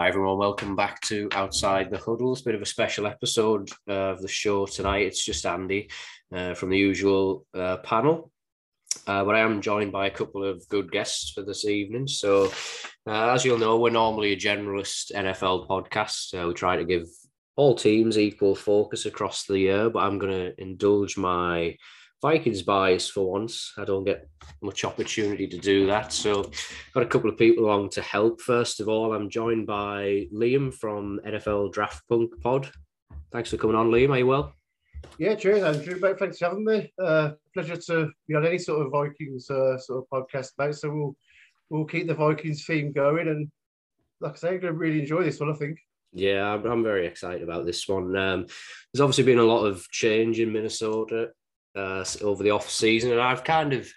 Hi, everyone. Welcome back to Outside the Huddle. It's a bit of a special episode of the show tonight. It's just Andy uh, from the usual uh, panel. Uh, but I am joined by a couple of good guests for this evening. So, uh, as you'll know, we're normally a generalist NFL podcast. Uh, we try to give all teams equal focus across the year, but I'm going to indulge my Vikings bias for once. I don't get much opportunity to do that. So, got a couple of people along to help. First of all, I'm joined by Liam from NFL Draft Punk Pod. Thanks for coming on, Liam. Are you well? Yeah, cheers, Andrew. Thanks for having me. Uh, pleasure to be on any sort of Vikings uh, sort of podcast, mate. So we'll we'll keep the Vikings theme going, and like I say, I'm going to really enjoy this one. I think. Yeah, I'm, I'm very excited about this one. Um, there's obviously been a lot of change in Minnesota uh, over the off season, and I've kind of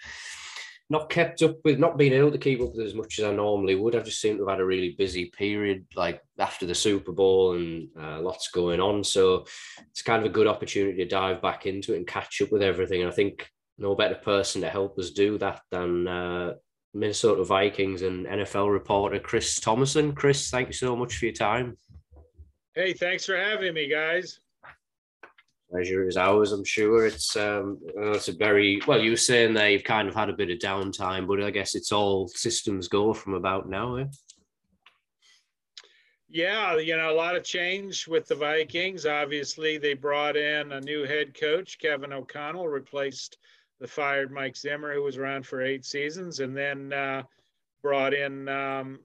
not kept up with, not being able to keep up with as much as I normally would. I've just seemed to have had a really busy period, like after the Super Bowl, and uh, lots going on. So it's kind of a good opportunity to dive back into it and catch up with everything. And I think no better person to help us do that than uh, Minnesota Vikings and NFL reporter Chris Tomasson. Chris, thank you so much for your time. Hey, thanks for having me, guys pleasure is ours. I'm sure it's um, it's a very well. You were saying there you've kind of had a bit of downtime, but I guess it's all systems go from about now. Eh? Yeah, you know, a lot of change with the Vikings. Obviously, they brought in a new head coach, Kevin O'Connell, replaced the fired Mike Zimmer, who was around for eight seasons, and then uh, brought in um,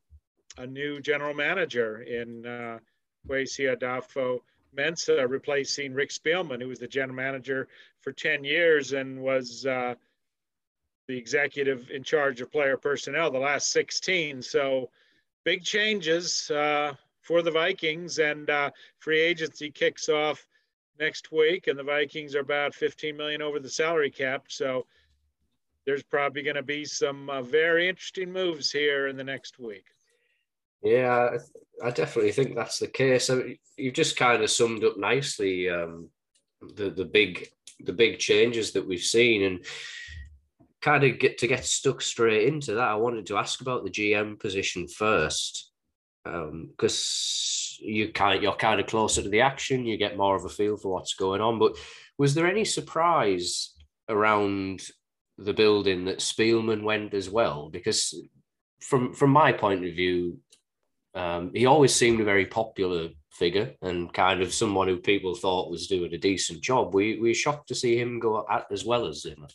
a new general manager in uh, Kwesi Adofo Mensah replacing Rick Spielman, who was the general manager for 10 years and was uh, the executive in charge of player personnel the last 16. So big changes uh, for the Vikings, and uh, free agency kicks off next week, and the Vikings are about 15 million over the salary cap. So there's probably going to be some uh, very interesting moves here in the next week. Yeah, I definitely think that's the case. I mean, you've just kind of summed up nicely um, the the big the big changes that we've seen, and kind of get to get stuck straight into that. I wanted to ask about the GM position first, because um, you kind you're kind of closer to the action. You get more of a feel for what's going on. But was there any surprise around the building that Spielman went as well? Because from from my point of view, um, he always seemed a very popular figure and kind of someone who people thought was doing a decent job. We we shocked to see him go at as well as Zimmer.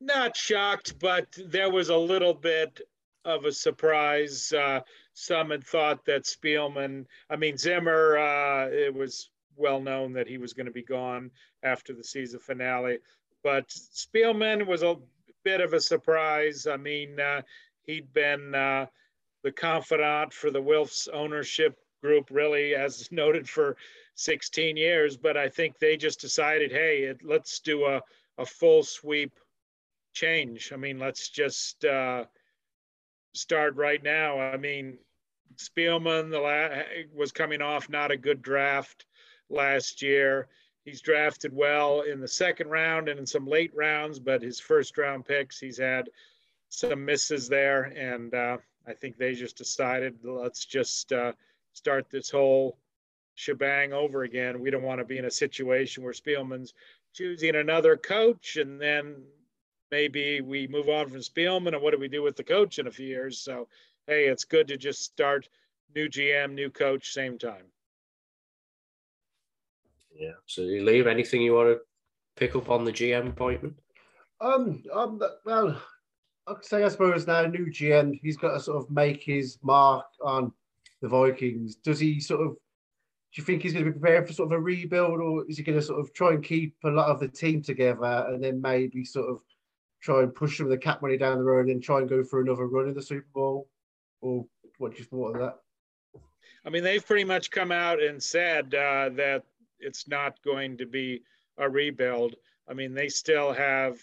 Not shocked, but there was a little bit of a surprise. Uh, some had thought that Spielman, I mean Zimmer, uh, it was well known that he was going to be gone after the season finale, but Spielman was a bit of a surprise. I mean, uh, he'd been uh, the confidant for the Wilfs ownership group, really, as noted for 16 years. But I think they just decided, hey, it, let's do a, a full sweep change. I mean, let's just uh, start right now. I mean, Spielman the la- was coming off not a good draft last year. He's drafted well in the second round and in some late rounds, but his first round picks, he's had some misses there. And uh, I think they just decided let's just uh, start this whole shebang over again. We don't want to be in a situation where Spielman's choosing another coach and then maybe we move on from Spielman and what do we do with the coach in a few years? So, hey, it's good to just start new GM, new coach, same time. Yeah. So, you leave anything you want to pick up on the GM appointment? Um, um, well, I'd say I suppose now new GM, he's got to sort of make his mark on the Vikings. Does he sort of? Do you think he's going to be prepared for sort of a rebuild, or is he going to sort of try and keep a lot of the team together and then maybe sort of try and push some of the cap money down the road and try and go for another run in the Super Bowl? Or what do you thought of that? I mean, they've pretty much come out and said uh, that it's not going to be a rebuild. I mean, they still have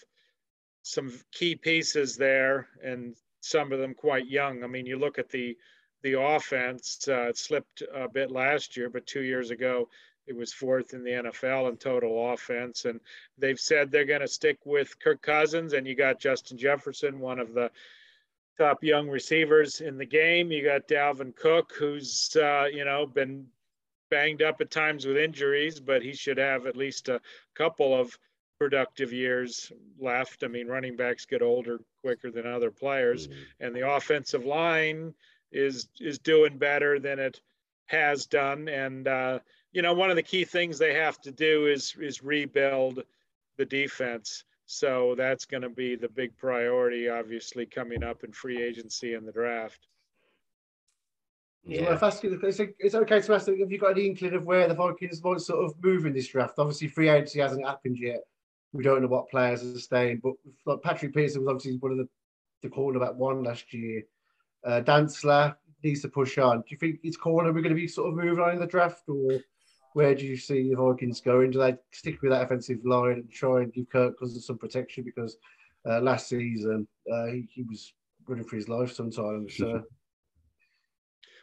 some key pieces there, and some of them quite young. I mean, you look at the the offense; uh, it slipped a bit last year, but two years ago it was fourth in the NFL in total offense. And they've said they're going to stick with Kirk Cousins, and you got Justin Jefferson, one of the top young receivers in the game. You got Dalvin Cook, who's uh, you know been banged up at times with injuries, but he should have at least a couple of productive years left. I mean, running backs get older quicker than other players, mm-hmm. and the offensive line is is doing better than it has done. And uh, you know, one of the key things they have to do is is rebuild the defense. So that's going to be the big priority, obviously, coming up in free agency and the draft. Yeah. Well, you, it's, it's okay to ask, have you got any inkling of where the Vikings might sort of move in this draft? Obviously, free agency hasn't happened yet. We don't know what players are staying, but like Patrick Peterson was obviously one of the, the cornerback one last year. Uh, Dantzler needs to push on. Do you think it's corner we're going to be sort of moving on in the draft, or where do you see the Vikings going? Do they stick with that offensive line and try and give Kirk Cousins some protection? Because uh, last season uh, he, he, was running for his life sometimes. So.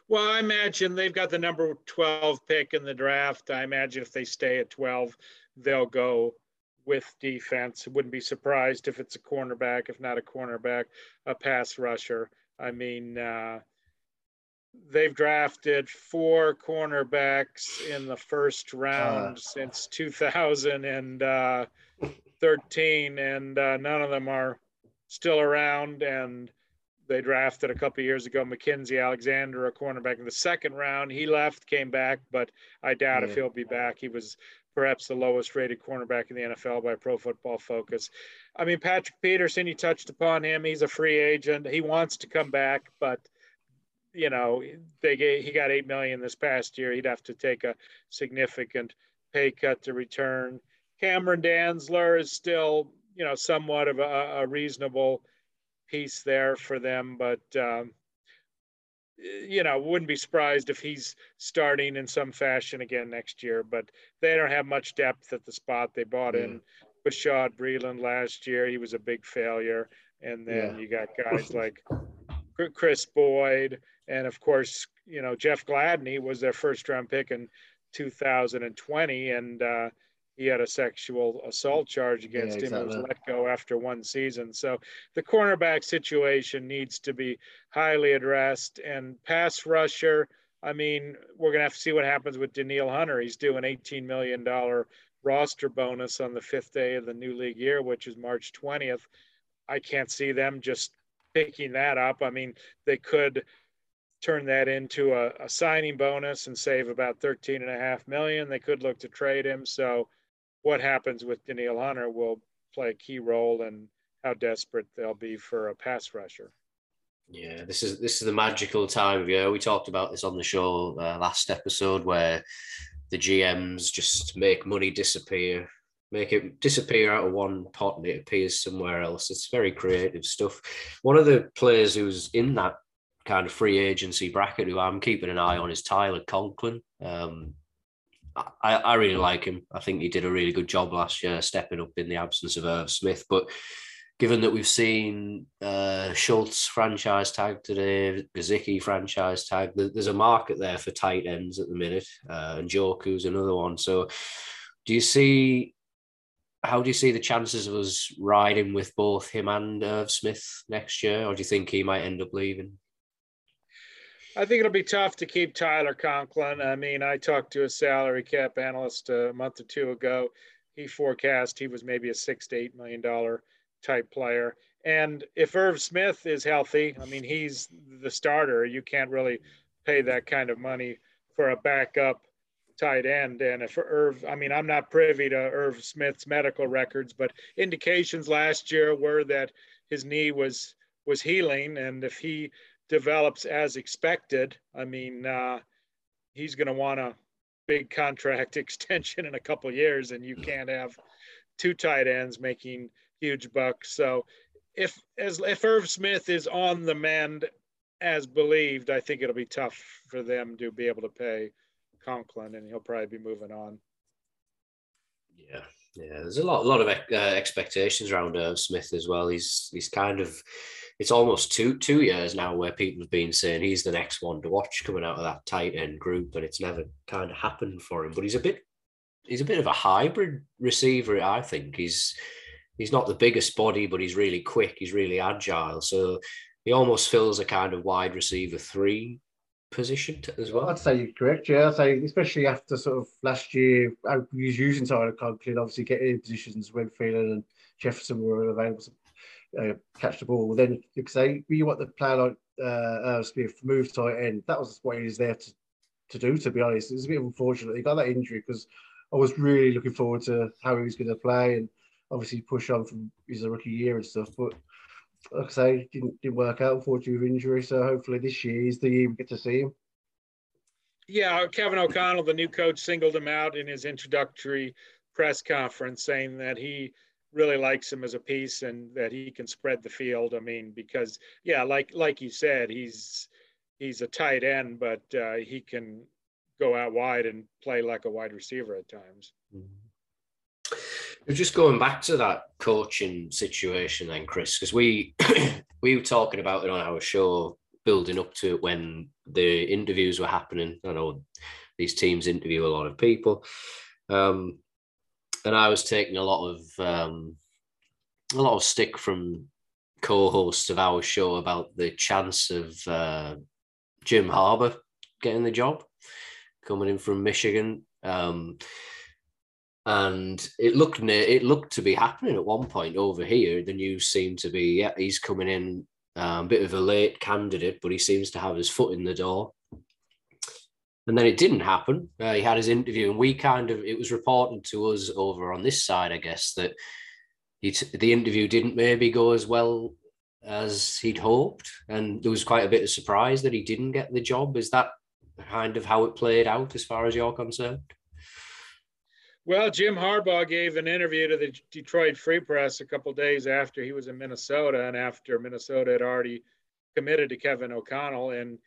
Well, I imagine they've got the number 12 pick in the draft. I imagine if they stay at 12, they'll go with defense. Wouldn't be surprised if it's a cornerback, if not a cornerback, a pass rusher. I mean, uh, they've drafted four cornerbacks in the first round uh, since 2013, and uh, none of them are still around. And they drafted a couple years ago Mackensie Alexander, a cornerback in the second round. He left, came back, but I doubt yeah. if he'll be back. He was perhaps the lowest rated cornerback in the NFL by Pro Football Focus. I mean, Patrick Peterson, you touched upon him. He's a free agent. He wants to come back, but you know, they he got eight million this past year. He'd have to take a significant pay cut to return. Cameron Dantzler is still, you know, somewhat of a, a reasonable piece there for them. But um, you know, wouldn't be surprised if he's starting in some fashion again next year. But they don't have much depth at the spot. They bought mm. in Bashaud Breeland last year. He was a big failure. And then yeah. you got guys like Kris Boyd, and of course, you know Jeff Gladney was their first round pick in 2020, and uh, he had a sexual assault charge against yeah, exactly. him. He was let go after one season. So the cornerback situation needs to be highly addressed. And pass rusher, I mean, we're going to have to see what happens with Danielle Hunter. He's due an $18 million roster bonus on the fifth day of the new league year, which is March 20th. I can't see them just picking that up. I mean, they could turn that into a, a signing bonus and save about 13 and a half million. They could look to trade him. So what happens with Danielle Hunter will play a key role in how desperate they'll be for a pass rusher. Yeah, this is this is the magical time of year. We talked about this on the show uh, last episode, where the GMs just make money disappear, make it disappear out of one pot and it appears somewhere else. It's very creative stuff. One of the players who's in that kind of free agency bracket who I'm keeping an eye on is Tyler Conklin. Um, I, I really like him. I think he did a really good job last year, stepping up in the absence of Irv Smith. But given that we've seen uh, Schultz franchise tag today, Gesicki franchise tag, there's a market there for tight ends at the minute, uh, and Njoku's another one. So, do you see? How do you see the chances of us riding with both him and Irv Smith next year, or do you think he might end up leaving? I think it'll be tough to keep Tyler Conklin. I mean, I talked to a salary cap analyst a month or two ago. He forecast he was maybe a six to eight million dollar type player. And if Irv Smith is healthy, I mean, he's the starter. You can't really pay that kind of money for a backup tight end. And if Irv, I mean, I'm not privy to Irv Smith's medical records, but indications last year were that his knee was was healing, and if he develops as expected, I mean, uh, he's going to want a big contract extension in a couple years, and you can't have two tight ends making huge bucks. So, if as if Irv Smith is on the mend as believed, I think it'll be tough for them to be able to pay Conklin, and he'll probably be moving on. Yeah, yeah. There's a lot, a lot of uh, expectations around Irv Smith as well. He's he's kind of it's almost two two years now where people have been saying he's the next one to watch coming out of that tight end group, and it's never kind of happened for him. But he's a bit he's a bit of a hybrid receiver, I think. He's he's not the biggest body, but he's really quick. He's really agile. So he almost fills a kind of wide receiver three position as well. I'd say you're correct. Yeah, I'd say especially after sort of last year, uh, he was using Tyler Conklin, obviously getting in positions when Thielen and Jefferson were available uh, catch the ball. Then you could say you want the player like uh, uh, Smith move tight end. That was what he was there to, to do. To be honest, it was a bit unfortunate he got that injury because I was really looking forward to how he was going to play and obviously push on from his rookie year and stuff. But like I say, didn't didn't work out unfortunately with injury. So hopefully this year is the year we get to see him. Yeah, Kevin O'Connell, the new coach, singled him out in his introductory press conference, saying that he really likes him as a piece and that he can spread the field. I mean, because yeah, like like you said, he's he's a tight end, but uh, he can go out wide and play like a wide receiver at times. Mm-hmm. Just going back to that coaching situation, then, Chris, because we we were talking about it on our show, building up to it when the interviews were happening. I know these teams interview a lot of people. Um, and I was taking a lot of um, a lot of stick from co-hosts of our show about the chance of uh, Jim Harbaugh getting the job, coming in from Michigan. Um, and it looked it looked to be happening at one point over here. The news seemed to be yeah he's coming in, a um, bit of a late candidate, but he seems to have his foot in the door and then it didn't happen. Uh, he had his interview, and we kind of it was reported to us over on this side, I guess, that he t- the interview didn't maybe go as well as he'd hoped, and there was quite a bit of surprise that he didn't get the job. Is that kind of how it played out, as far as you're concerned? Well, Jim Harbaugh gave an interview to the Detroit Free Press a couple days after he was in Minnesota, and after Minnesota had already committed to Kevin O'Connell, and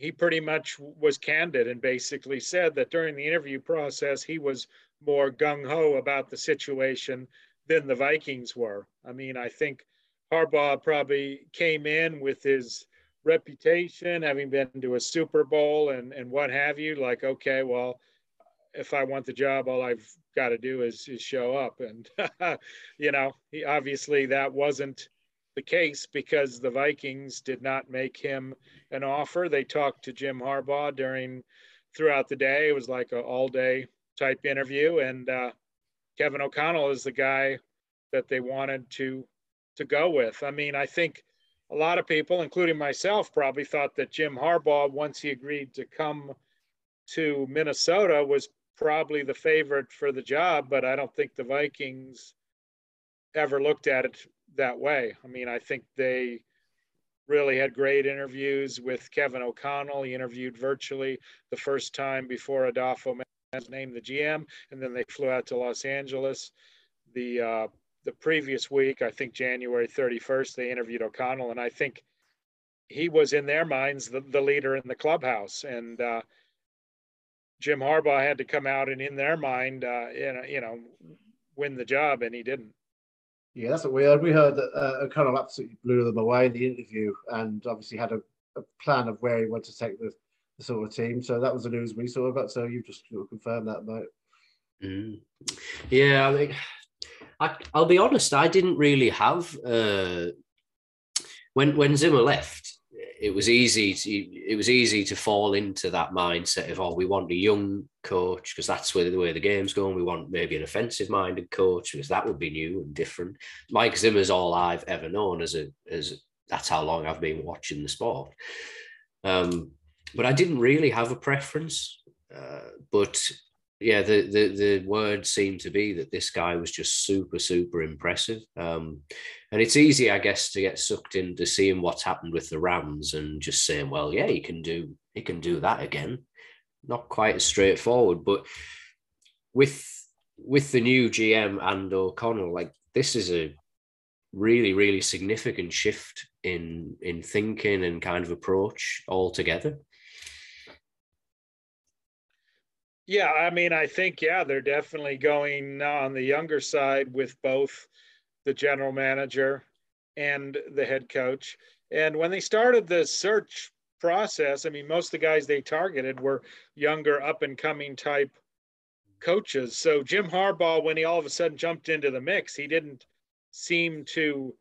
he pretty much was candid and basically said that during the interview process, he was more gung ho about the situation than the Vikings were. I mean, I think Harbaugh probably came in with his reputation, having been to a Super Bowl and, and what have you, like, okay, well, if I want the job, all I've got to do is, is show up. And, you know, he, obviously that wasn't the case because the Vikings did not make him an offer. They talked to Jim Harbaugh during throughout the day. It was like an all day type interview, and uh, Kevin O'Connell is the guy that they wanted to to go with. I mean, I think a lot of people, including myself, probably thought that Jim Harbaugh, once he agreed to come to Minnesota, was probably the favorite for the job. But I don't think the Vikings ever looked at it that way. I mean, I think they really had great interviews with Kevin O'Connell. He interviewed virtually the first time before Adofo named the GM, and then they flew out to Los Angeles. The uh, the previous week, I think January 31st, they interviewed O'Connell, and I think he was in their minds the, the leader in the clubhouse. And uh, Jim Harbaugh had to come out and in their mind, uh, you know, you know, win the job, and he didn't. Yeah, that's what we heard. We heard that uh, of absolutely blew them away in the interview, and obviously had a, a plan of where he wanted to take the, the, sort of team. So that was the news we sort of got. So you just sort of confirmed that, mate. Mm. Yeah, I mean, I, will be honest. I didn't really have uh, when when Zimmer left it was easy to it was easy to fall into that mindset of oh we want a young coach because that's where the way the game's going. We want maybe an offensive minded coach because that would be new and different. Mike Zimmer's all I've ever known as a as that's how long I've been watching the sport. Um, but I didn't really have a preference. Uh, but yeah, the, the the word seemed to be that this guy was just super super impressive, um, and it's easy, I guess, to get sucked into seeing what's happened with the Rams and just saying, well, yeah, he can do he can do that again. Not quite as straightforward, but with with the new GM and O'Connell, like this is a really really significant shift in in thinking and kind of approach altogether. Yeah, I mean, I think, yeah, they're definitely going on the younger side with both the general manager and the head coach. And when they started the search process, I mean, most of the guys they targeted were younger, up and coming type coaches. So Jim Harbaugh, when he all of a sudden jumped into the mix, he didn't seem to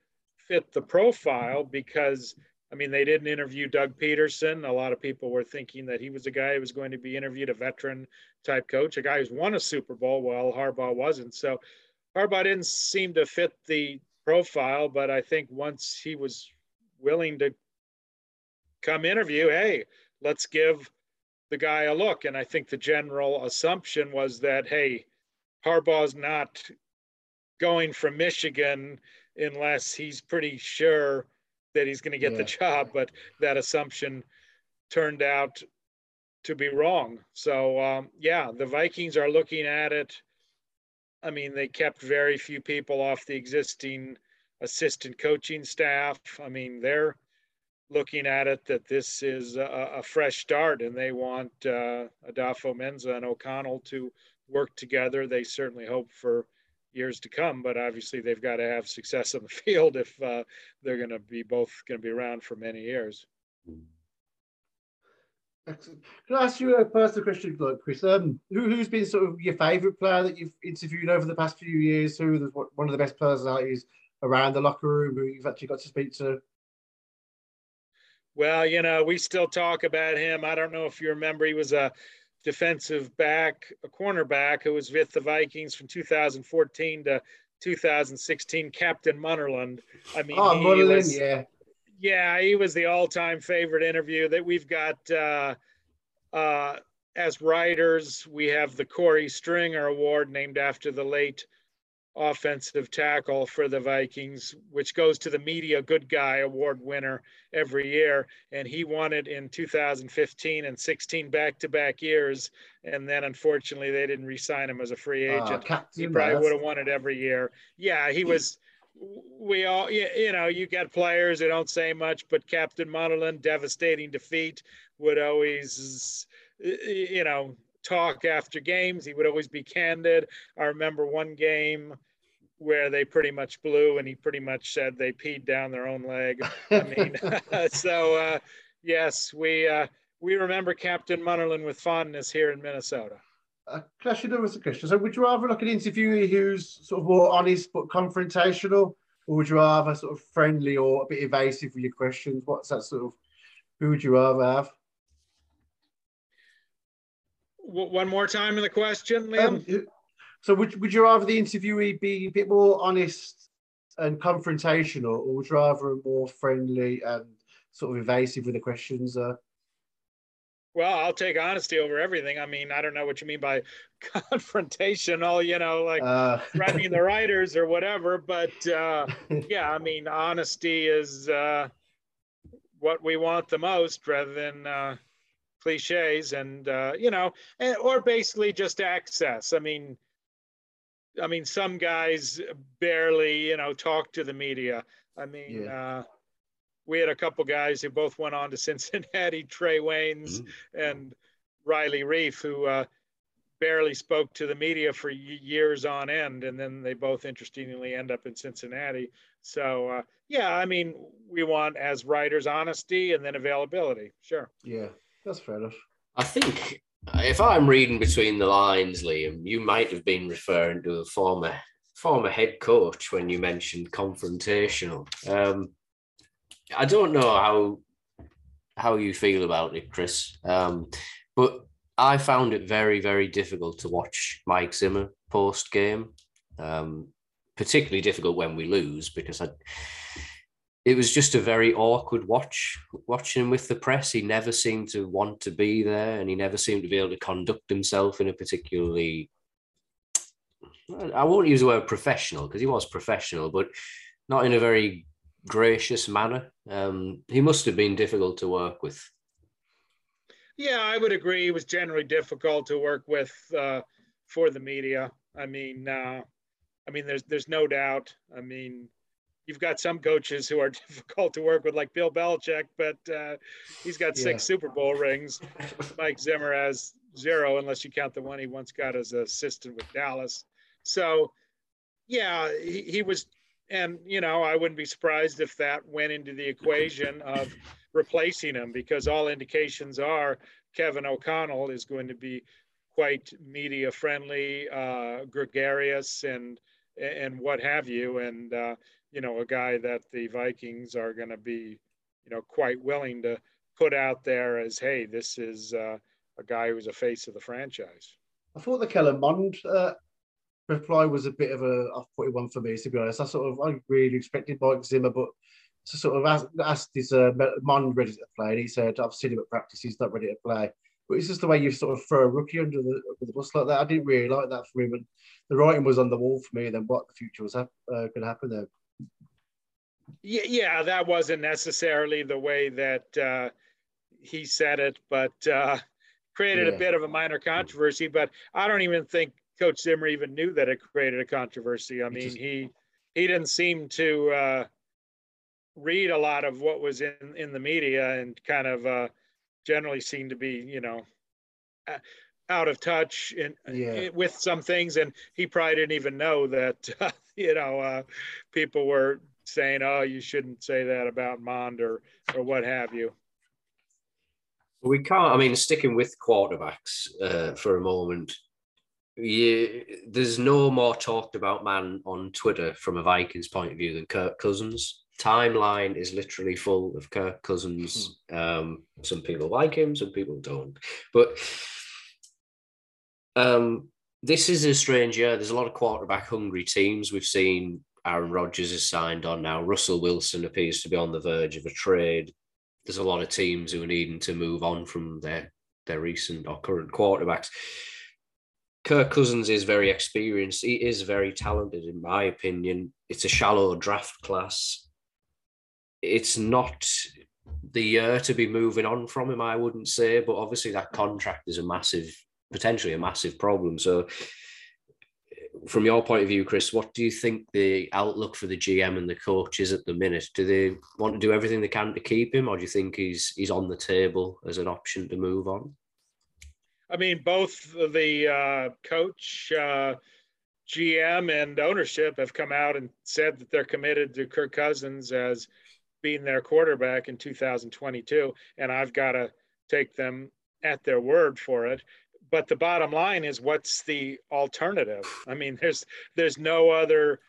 fit the profile because I mean, they didn't interview Doug Pederson. A lot of people were thinking that he was a guy who was going to be interviewed, a veteran type coach, a guy who's won a Super Bowl. Well, Harbaugh wasn't. So Harbaugh didn't seem to fit the profile, but I think once he was willing to come interview, hey, let's give the guy a look. And I think the general assumption was that, hey, Harbaugh's not going from Michigan unless he's pretty sure that he's going to get yeah. the job. But that assumption turned out to be wrong. So, um, yeah, the Vikings are looking at it. I mean, they kept very few people off the existing assistant coaching staff. I mean, they're looking at it that this is a, a fresh start and they want uh, Adofo-Mensah and O'Connell to work together. They certainly hope for years to come, but obviously they've got to have success on the field if uh, they're going to be both going to be around for many years. Excellent. Can I ask you a personal question, Chris? Um, who, has been sort of your favourite player that you've interviewed over the past few years? Who is one of the best personalities around the locker room who you've actually got to speak to? Well, you know, we still talk about him. I don't know if you remember, he was a defensive back, a cornerback who was with the Vikings from 2014 to 2016, Captain Munnerlyn. I mean, oh, was, yeah. Yeah, he was the all-time favorite interview that we've got uh, uh, as writers. We have the Korey Stringer Award named after the late – offensive tackle for the Vikings, which goes to the Media Good Guy Award winner every year. And he won it in 2015 and 16 back to back years. And then unfortunately, they didn't re sign him as a free ah, agent. Uh, he probably would have won it every year. Yeah, he was. We all, you know, you get players who don't say much, but Captain Munnerlyn, devastating defeat, would always, you know, talk after games. He would always be candid. I remember one game where they pretty much blew and he pretty much said they peed down their own leg. I mean, so uh, yes, we uh, we remember Captain Munnerlyn with fondness here in Minnesota. Uh, question over a question. So, would you rather look at an interviewee who's sort of more honest but confrontational, or would you rather sort of friendly or a bit evasive with your questions? What's that sort of? Who would you rather have? one more time in the question, Liam. Um, so would, would you rather the interviewee be a bit more honest and confrontational, or would you rather more friendly and sort of evasive with the questions? Uh? Well, I'll take honesty over everything. I mean, I don't know what you mean by confrontational, you know, like uh. threatening the writers or whatever. But uh, yeah, I mean, honesty is uh, what we want the most rather than uh, cliches and, uh, you know, and, or basically just access. I mean, I mean, some guys barely, you know, talk to the media. I mean, yeah. uh, we had a couple guys who both went on to Cincinnati, Trae Waynes mm-hmm. and Riley Reiff, who uh, barely spoke to the media for years on end, and then they both interestingly end up in Cincinnati. So, uh, yeah, I mean, we want as writers honesty and then availability. Sure. Yeah, that's fair enough. I think if I'm reading between the lines, Liam, you might have been referring to the former former head coach when you mentioned confrontational. Um, I don't know how how you feel about it, Chris, um, but I found it very very difficult to watch Mike Zimmer post game. Um, particularly difficult when we lose because I it was just a very awkward watch watching him with the press. He never seemed to want to be there, and he never seemed to be able to conduct himself in a particularly. I won't use the word professional because he was professional, but not in a very gracious manner. Um, he must have been difficult to work with. Yeah, I would agree. He was generally difficult to work with uh, for the media. I mean, uh, I mean, there's there's no doubt. I mean, you've got some coaches who are difficult to work with, like Bill Belichick, but uh, he's got six yeah. Super Bowl rings. Mike Zimmer has zero, unless you count the one he once got as an assistant with Dallas. So, yeah, he, he was, and you know, I wouldn't be surprised if that went into the equation of replacing him, because all indications are Kevin O'Connell is going to be quite media friendly, uh, gregarious, and and what have you, and uh, you know, a guy that the Vikings are going to be, you know, quite willing to put out there as, hey, this is uh, a guy who's a face of the franchise. I thought the Kellen Mond uh, reply was a bit of a off-putting one for me, to be honest. I sort of I really expected Mike Zimmer, but to sort of ask, asked his uh, Mond ready to play, and he said, "I've seen him at practice. He's not ready to play." But it's just the way you sort of throw a rookie under the, under the bus like that. I didn't really like that for him, and the writing was on the wall for me. Then what the future was hap- uh, going to happen there. Yeah, yeah, that wasn't necessarily the way that uh, he said it, but uh, created yeah. a bit of a minor controversy. But I don't even think Coach Zimmer even knew that it created a controversy. I mean, just, he he didn't seem to uh, read a lot of what was in in the media and kind of uh, generally seemed to be, you know, out of touch in, yeah. with some things. And he probably didn't even know that, uh, you know, uh, people were saying, "Oh, you shouldn't say that about Mond or or what have you." We can't. I mean, sticking with quarterbacks uh, for a moment. Yeah, there's no more talked about man on Twitter from a Vikings point of view than Kirk Cousins. Timeline is literally full of Kirk Cousins. Hmm. Um, some people like him, some people don't. But um, this is a strange year. There's a lot of quarterback hungry teams. We've seen Aaron Rodgers is signed on now. Russell Wilson appears to be on the verge of a trade. There's a lot of teams who are needing to move on from their their recent or current quarterbacks. Kirk Cousins is very experienced. He is very talented, in my opinion. It's a shallow draft class. It's not the year to be moving on from him, I wouldn't say, but obviously that contract is a massive, potentially a massive problem. So from your point of view, Chris, what do you think the outlook for the GM and the coach is at the minute? Do they want to do everything they can to keep him, or do you think he's he's on the table as an option to move on? I mean, both the uh, coach, uh, GM, and ownership have come out and said that they're committed to Kirk Cousins as being their quarterback in 2022, and I've got to take them at their word for it but the bottom line is what's the alternative? I mean, there's there's no other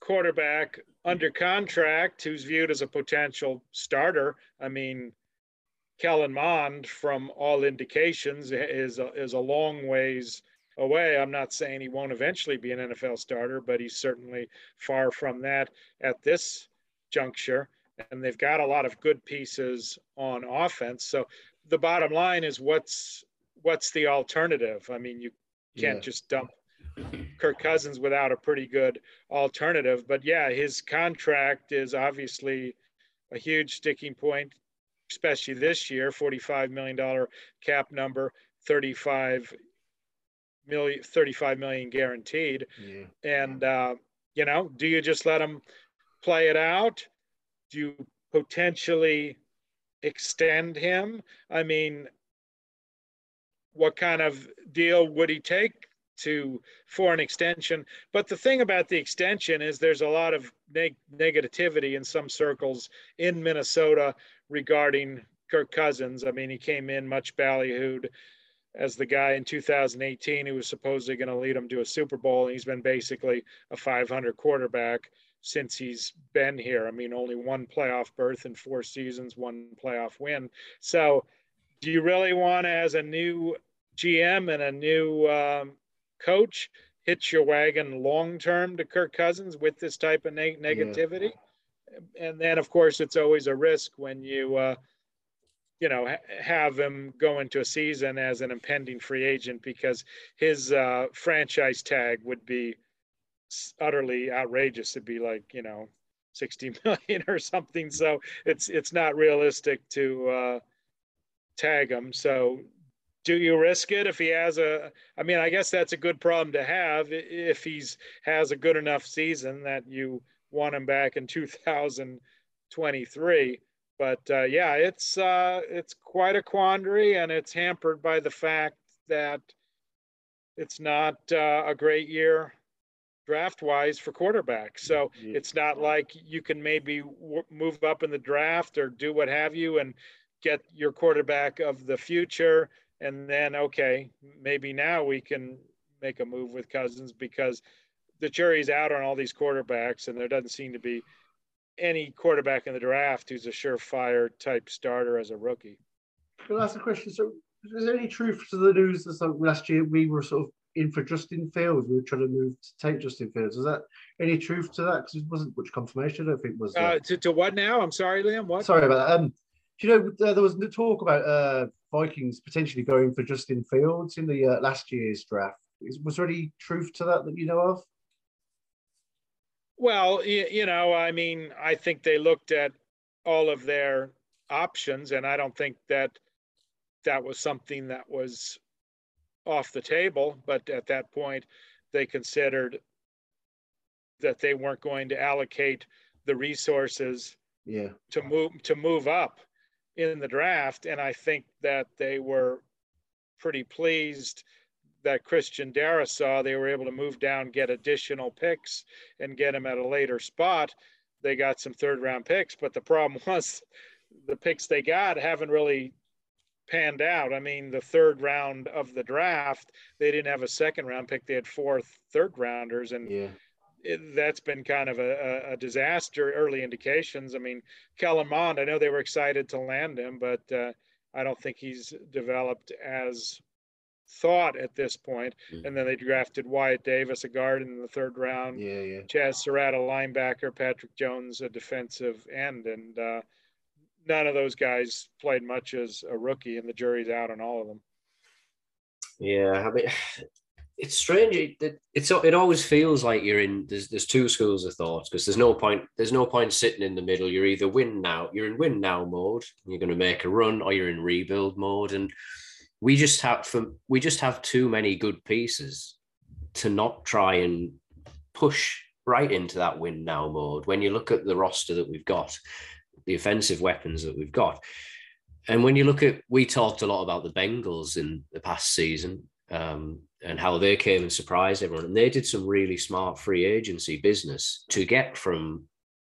quarterback under contract who's viewed as a potential starter. I mean, Kellen Mond, from all indications, is a, is a long ways away. I'm not saying he won't eventually be an NFL starter, but he's certainly far from that at this juncture. And they've got a lot of good pieces on offense. So the bottom line is what's what's the alternative? I mean, you can't yeah. just dump Kirk Cousins without a pretty good alternative. But yeah, his contract is obviously a huge sticking point, especially this year $45 million cap number, 35 million, 35 million guaranteed. Yeah. And, uh, you know, do you just let him play it out? Do you potentially extend him? I mean, what kind of deal would he take to for an extension. But the thing about the extension is there's a lot of neg- negativity in some circles in minnesota regarding kirk cousins. I mean he came in much ballyhooed as the guy in 2018 who was supposedly going to lead them to a super bowl. And he's been basically a 500 quarterback since he's been here. I mean only one playoff berth in four seasons one playoff win. So do you really want to, as a new GM and a new um, coach hitch your wagon long term to Kirk Cousins with this type of neg- negativity. Yeah. And then, of course, it's always a risk when you, uh, you know, ha- have him go into a season as an impending free agent because his uh, franchise tag would be utterly outrageous. It'd be like, you know, 60 million or something. So it's it's not realistic to uh, tag him. So do you risk it if he has a i mean i guess that's a good problem to have if he's has a good enough season that you want him back in 2023 but uh, yeah it's uh, it's quite a quandary and it's hampered by the fact that it's not uh, a great year draft wise for quarterbacks so yeah. it's not like you can maybe w- move up in the draft or do what have you and get your quarterback of the future and then okay, maybe now we can make a move with Cousins because the jury's out on all these quarterbacks, and there doesn't seem to be any quarterback in the draft who's a surefire type starter as a rookie. I ask a question? So, is there any truth to the news that last year we were sort of in for Justin Fields? We were trying to move to take Justin Fields. Is that any truth to that? Because it wasn't much confirmation. I don't think was. Uh, to, to what now? I'm sorry, Liam. What? Sorry about that. Um, do you know uh, there was the talk about uh, Vikings potentially going for Justin Fields in the uh, last year's draft? Is, was there any truth to that that you know of? Well, you, you know, I mean, I think they looked at all of their options, and I don't think that that was something that was off the table. But at that point, they considered that they weren't going to allocate the resources yeah. to move to move up in the draft, and I think that they were pretty pleased that Christian Darrisaw they were able to move down, get additional picks, and get him at a later spot. They got some third round picks, but the problem was the picks they got haven't really panned out. I mean, the third round of the draft, they didn't have a second round pick. They had four third rounders, and yeah. That's been kind of a, a, disaster. Early indications. I mean, Kellen Mond, I know they were excited to land him, but uh, I don't think he's developed as thought at this point. Mm-hmm. And then they drafted Wyatt Davis, a guard in the third round. Yeah, yeah. Chazz Surratt, a linebacker. Patrick Jones, a defensive end. And uh, none of those guys played much as a rookie, and the jury's out on all of them. Yeah, I mean, it's strange. It, it's it always feels like you're in. There's there's two schools of thought because there's no point. There's no point sitting in the middle. You're either win now. You're in win now mode. You're going to make a run, or you're in rebuild mode. And we just have from we just have too many good pieces to not try and push right into that win now mode. When you look at the roster that we've got, the offensive weapons that we've got, and when you look at, we talked a lot about the Bengals in the past season um, and how they came and surprised everyone, and they did some really smart free agency business to get from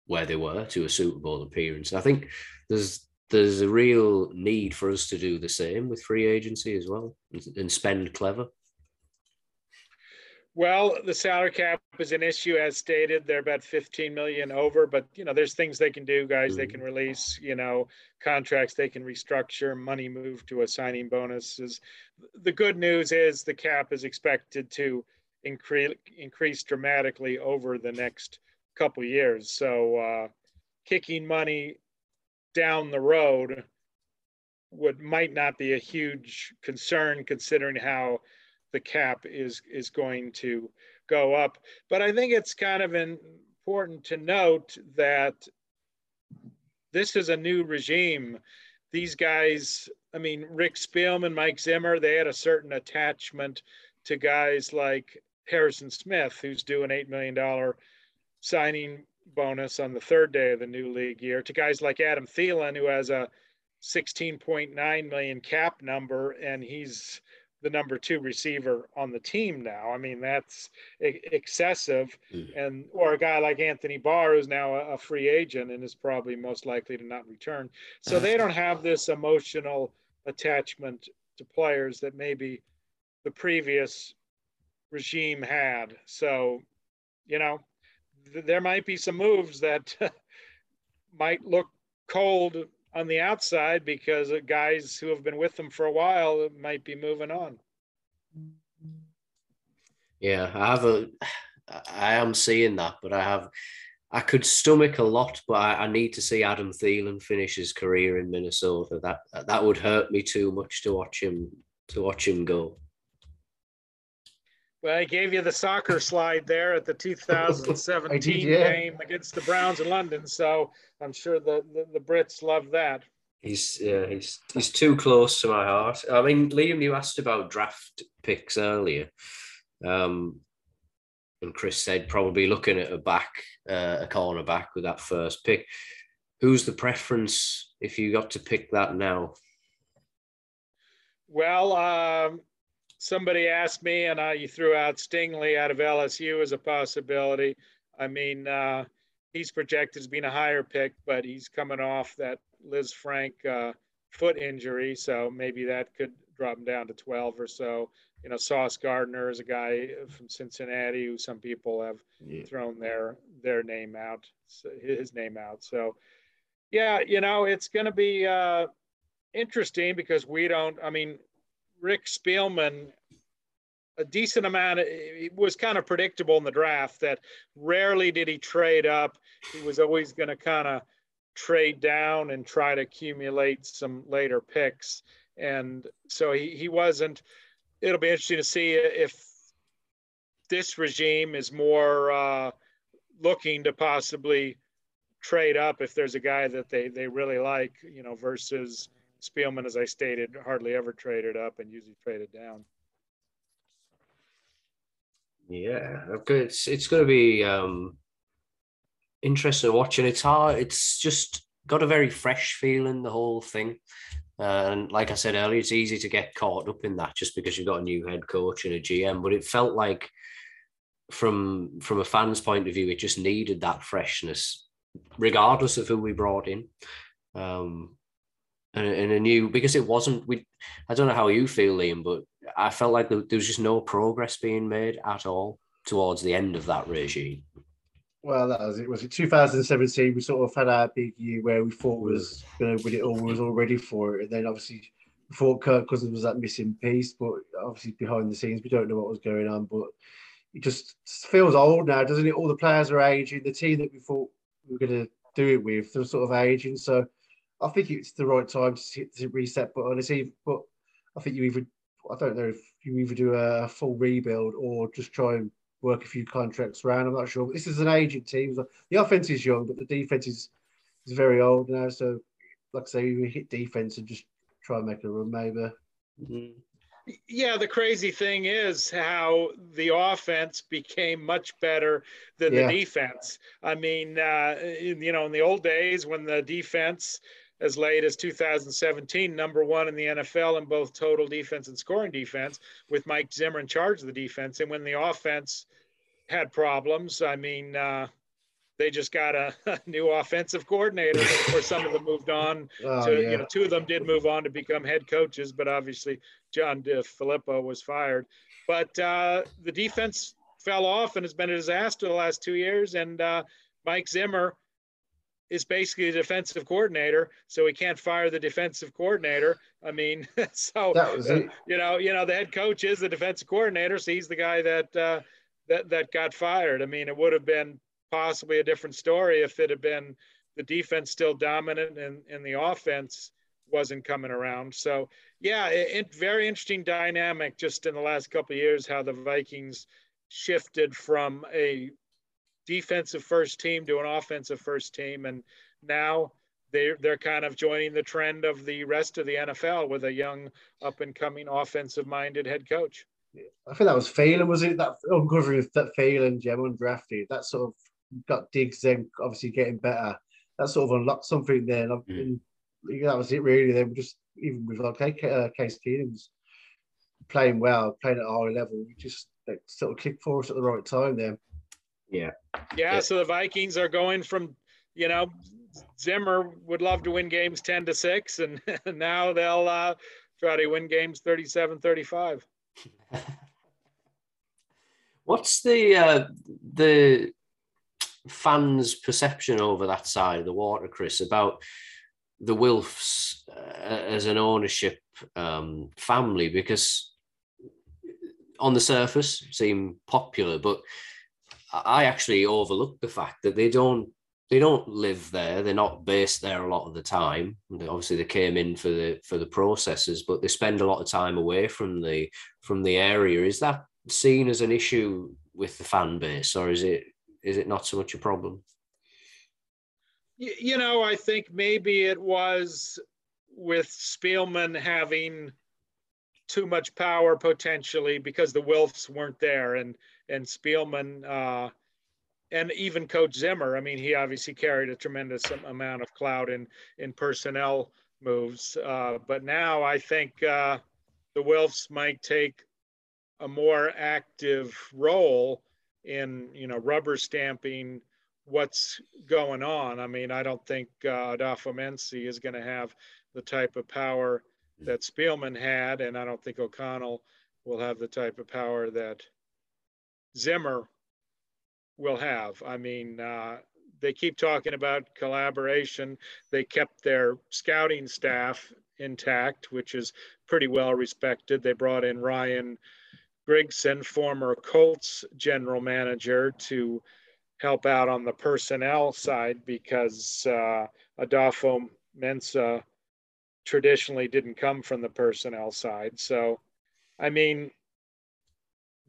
where they were to a Super Bowl appearance. I think there's there's a real need for us to do the same with free agency as well and spend clever. Well, the salary cap is an issue, as stated. They're about 15 million over, but you know, there's things they can do, guys. They can release, you know, contracts. They can restructure, money move to a signing bonuses. The good news is the cap is expected to increase increase dramatically over the next couple years. So, uh, kicking money down the road would might not be a huge concern considering how the cap is is going to go up. But i think it's kind of important to note that this is a new regime. These guys i mean rick spielman mike zimmer they had a certain attachment to guys like harrison smith who's due an $8 million signing bonus on the third day of the new league year to guys like Adam Thielen, who has a 16.9 million cap number, and he's the number two receiver on the team now. I mean, that's excessive. Mm-hmm. And or a guy like Anthony Barr, who's now a, a free agent and is probably most likely to not return. So they don't have this emotional attachment to players that maybe the previous regime had. So, you know, there might be some moves that might look cold on the outside because guys who have been with them for a while might be moving on. Yeah, I have a, I am seeing that, but I have, I could stomach a lot, but I, I need to see Adam Thielen finish his career in Minnesota. That that would hurt me too much to watch him to watch him go. Well, I gave you the soccer slide there at the 2017 did, yeah. game against the Browns in London, so I'm sure the, the, the Brits love that. He's yeah, he's he's too close to my heart. I mean, Liam, you asked about draft picks earlier, um, and Chris said probably looking at a back, uh, a corner back with that first pick. Who's the preference if you got to pick that now? Well, um, somebody asked me, and I threw out Stingley out of LSU as a possibility. I mean, uh, he's projected as being a higher pick, but he's coming off that Lisfranc uh, foot injury, so maybe that could drop him down to 12 or so. you know, Sauce Gardner is a guy from Cincinnati who some people have yeah. thrown their their name out, his name out. So, yeah, you know, it's going to be uh, interesting because we don't. I mean, Rick Spielman, a decent amount. Of, it was kind of predictable in the draft that rarely did he trade up. He was always going to kind of trade down and try to accumulate some later picks. And so he, he wasn't it'll be interesting to see if this regime is more uh, looking to possibly trade up if there's a guy that they they really like, you know, versus Spielman, as I stated, hardly ever traded up and usually traded down. Yeah, it's it's going to be um, interesting watching. It's hard. It's just got a very fresh feeling. The whole thing. Uh, and like I said earlier, it's easy to get caught up in that just because you've got a new head coach and a GM. But it felt like, from from a fan's point of view, it just needed that freshness, regardless of who we brought in. Um, and, and a new because it wasn't. We, I don't know how you feel, Liam, but I felt like there, was just no progress being made at all towards the end of that regime. Well, that was it. Was it 2017? We sort of had our big year where we thought was going to win it all. Was all ready for it, and then obviously we thought Kirk Cousins was that missing piece. But obviously behind the scenes, we don't know what was going on. But it just feels old now, doesn't it? All the players are aging. The team that we thought we were going to do it with, they're sort of aging. So I think it's the right time to hit the reset button. It's even, but I think you either I don't know if you either do a full rebuild or just try and work a few contracts around. I'm not sure. But this is an aging team. The offense is young, but the defense is is very old now. So, like I say, we hit defense and just try and make a run, maybe. Mm-hmm. Yeah, the crazy thing is how the offense became much better than yeah. the defense. I mean, uh, in, you know, in the old days when the defense as late as 2017, number one in the NFL in both total defense and scoring defense, with Mike Zimmer in charge of the defense. And when the offense had problems, I mean, uh, they just got a, a, new offensive coordinator, or some of them moved on. Oh, to, yeah. You know, two of them did move on to become head coaches, but obviously John DeFilippo was fired. But uh, the defense fell off and has been a disaster the last two years. And uh, Mike Zimmer is basically a defensive coordinator, so he can't fire the defensive coordinator. I mean, so uh, you know, you know, the head coach is the defensive coordinator, so he's the guy that uh, that that got fired. I mean, it would have been possibly a different story if it had been the defense still dominant and and the offense wasn't coming around. So yeah, it, it very interesting dynamic just in the last couple of years how the Vikings shifted from a defensive first team to an offensive first team. And now they're, they're kind of joining the trend of the rest of the NFL with a young up and coming offensive minded head coach. I think that was Thielen, was it? That uncovering that Thielen gem undrafted. That sort of got Diggs then obviously getting better. That sort of unlocked something there. And, mm. that was it really. Then were just even with like uh, Case Keenum's playing well, playing at a high level. We just like, sort of clicked for us at the right time there. Yeah. Yeah. So the Vikings are going from, you know, Zimmer would love to win games 10 to 6, and now they'll uh, try to win games 37 35. What's the uh, the fans' perception over that side of the water, Chris, about the Wilfs uh, as an ownership um, family? Because on the surface, seem popular, but I actually overlooked the fact that they don't they don't live there. They're not based there a lot of the time. Obviously, they came in for the for the processes, but they spend a lot of time away from the from the area. Is that seen as an issue with the fan base, or is it is it not so much a problem? You know, I think maybe it was with Spielman having too much power potentially because the Wilfs weren't there, and and Spielman uh, and even Coach Zimmer. I mean, he obviously carried a tremendous amount of clout in in personnel moves. Uh, but now I think uh, the Wilfs might take a more active role in you know rubber stamping what's going on. I mean, I don't think uh, Adofo-Mensah is going to have the type of power that Spielman had, and I don't think O'Connell will have the type of power that Zimmer will have. I mean, uh, they keep talking about collaboration. They kept their scouting staff intact, which is pretty well respected. They brought in Ryan Grigson, former Colts general manager, to help out on the personnel side because uh, Adolfo Mensa traditionally didn't come from the personnel side. So, I mean,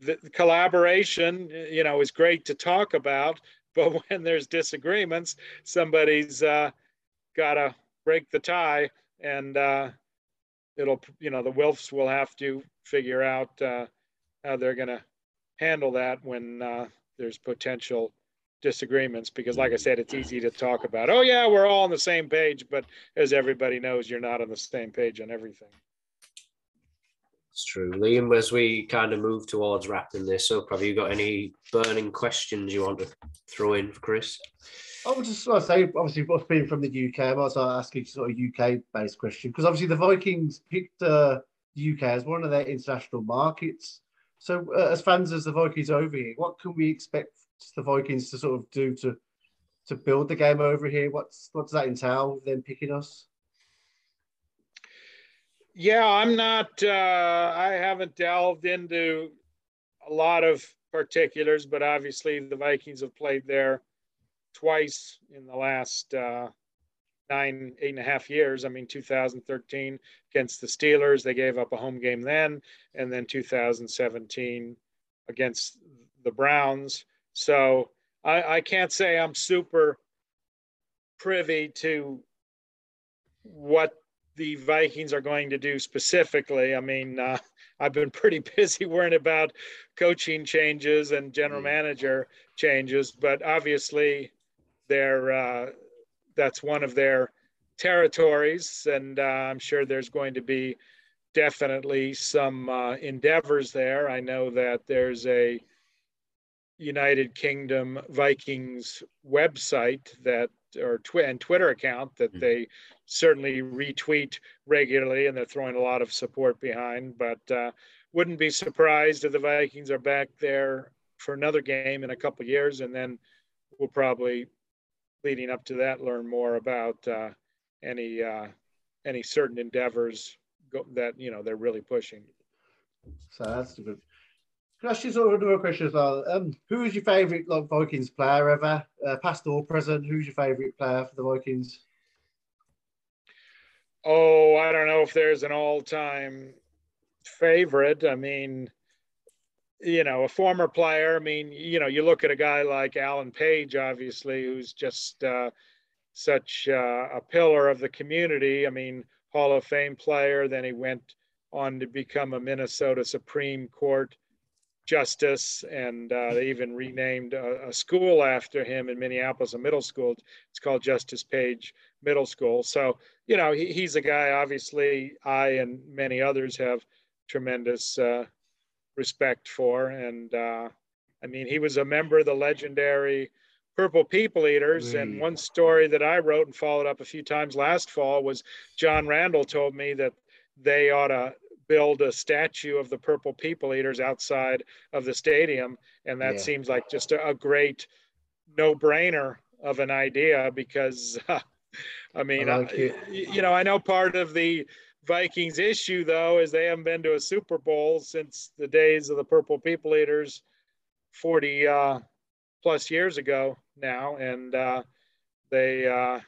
the, collaboration, you know, is great to talk about, but when there's disagreements, somebody's uh, got to break the tie, and uh, it'll, you know, the Wilfs will have to figure out uh, how they're going to handle that when uh, there's potential disagreements because like i said it's easy to talk about oh yeah we're all on the same page but as everybody knows you're not on the same page on everything it's true liam as we kind of move towards wrapping this up have you got any burning questions you want to throw in for chris I would just want to say, obviously, what's being from the UK, I'm also asking sort of UK based question because obviously the Vikings picked uh, the UK as one of their international markets. So, uh, as fans as the Vikings over here, what can we expect the Vikings to sort of do to to build the game over here? What's what does that entail? Them picking us? Yeah, I'm not. Uh, I haven't delved into a lot of particulars, but obviously the Vikings have played there twice in the last uh, nine, eight and a half years. I mean, 2013 against the Steelers, they gave up a home game then, and then 2017 against the Browns. So I, I can't say I'm super privy to what the Vikings are going to do specifically. I mean, uh, I've been pretty busy worrying about coaching changes and general mm. manager changes, but obviously, they're uh, that's one of their territories, and uh, I'm sure there's going to be definitely some uh, endeavors there. I know that there's a United Kingdom Vikings website that or tw- and Twitter account that mm-hmm. they certainly retweet regularly, and they're throwing a lot of support behind. But uh, wouldn't be surprised if the Vikings are back there for another game in a couple years, and then we'll probably, leading up to that, learn more about uh, any uh, any certain endeavors go- that you know they're really pushing. So that's a good can I ask you sort of another question as well? Um, who is your favourite like Vikings player ever, uh, past or present? Who's your favourite player for the Vikings? Oh, I don't know if there's an all-time favorite. I mean, you know, a former player. I mean, you know, you look at a guy like Alan Page, obviously, who's just uh, such uh, a pillar of the community. I mean, Hall of Fame player. Then he went on to become a Minnesota Supreme Court justice, and uh, they even renamed a, a, school after him in Minneapolis, a middle school. It's called Justice Page Middle School. So, you know, he, he's a guy, obviously, I and many others have tremendous uh, respect for. And uh, I mean, he was a member of the legendary Purple People Eaters. Mm. And one story that I wrote and followed up a few times last fall was John Randle told me that they ought to build a statue of the purple people eaters outside of the stadium. And that yeah. seems like just a, a great no-brainer of an idea because uh, i mean I like I, you know i know part of the vikings issue though is they haven't been to a super bowl since the days of the purple people eaters 40 uh, plus years ago now. And uh, they uh,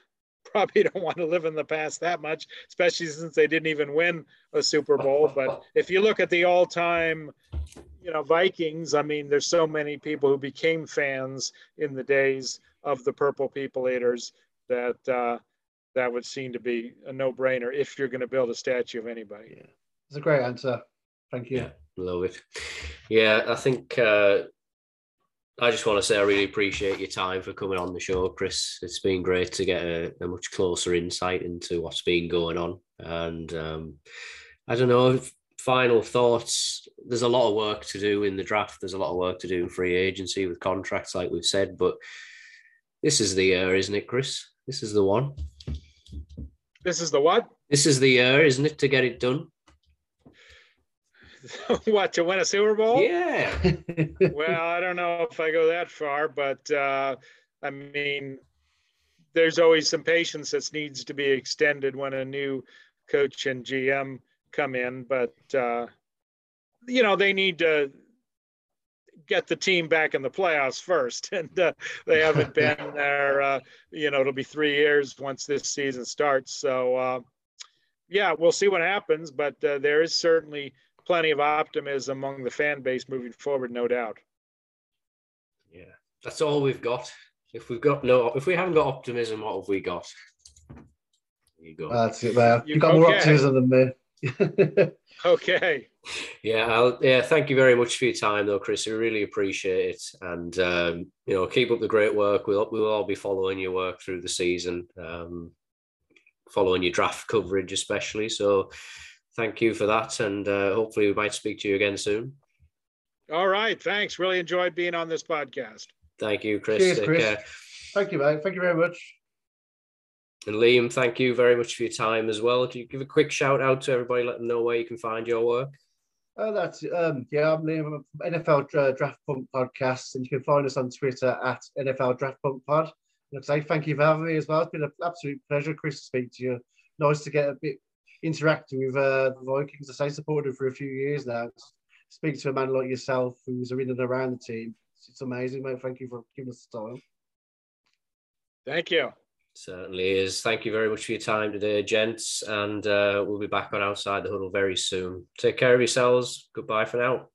probably don't want to live in the past that much, especially since they didn't even win a Super Bowl. But if you look at the all-time, you know, Vikings, I mean, there's so many people who became fans in the days of the Purple People Eaters that uh, that would seem to be a no-brainer if you're going to build a statue of anybody. Yeah, it's a great answer. Thank you. Yeah, love it. Yeah, I think. Uh, I just want to say I really appreciate your time for coming on the show, Chris. It's been great to get a, a much closer insight into what's been going on. And um, I don't know, final thoughts. There's a lot of work to do in the draft. There's a lot of work to do in free agency with contracts, like we've said. But this is the year, isn't it, Chris? This is the one. This is the what? This is the year, isn't it, to get it done? what to win a Super Bowl? Yeah. well, I don't know if I go that far, but uh, I mean, there's always some patience that needs to be extended when a new coach and GM come in. But uh, you know, they need to get the team back in the playoffs first, and uh, they haven't been there. Uh, you know, it'll be three years once this season starts. So, uh, yeah, we'll see what happens. But uh, there is certainly plenty of optimism among the fan base moving forward, no doubt. Yeah, that's all we've got. If we've got no, if we haven't got optimism, what have we got? There you go. That's it, man. You've got more Okay. optimism than me. Okay. Yeah, I'll, yeah. Thank you very much for your time, though, Chris. We really appreciate it, and um, you know, keep up the great work. We'll we'll all be following your work through the season, um, following your draft coverage, especially. So, thank you for that, and uh, hopefully, we might speak to you again soon. All right. Thanks. Really enjoyed being on this podcast. Thank you, Chris. Cheers, Chris. care. Thank you, mate. Thank you very much. And Liam, thank you very much for your time as well. Can you give a quick shout out to everybody, let them know where you can find your work? Oh, that's um, yeah. I'm Liam I'm from NFL Dra- Draft Punk Podcast, and you can find us on Twitter at NFL Draft Punk Pod. And I'd say thank you for having me as well. It's been an absolute pleasure, Chris, to speak to you. Nice to get a bit interacting with uh, the Vikings. I say supported for a few years now. Speak to a man like yourself who's in and around the team. It's, it's amazing, mate. Thank you for giving us the time. Thank you. Certainly is. Thank you very much for your time today, gents. And uh, we'll be back on Outside the Huddle very soon. Take care of yourselves. Goodbye for now.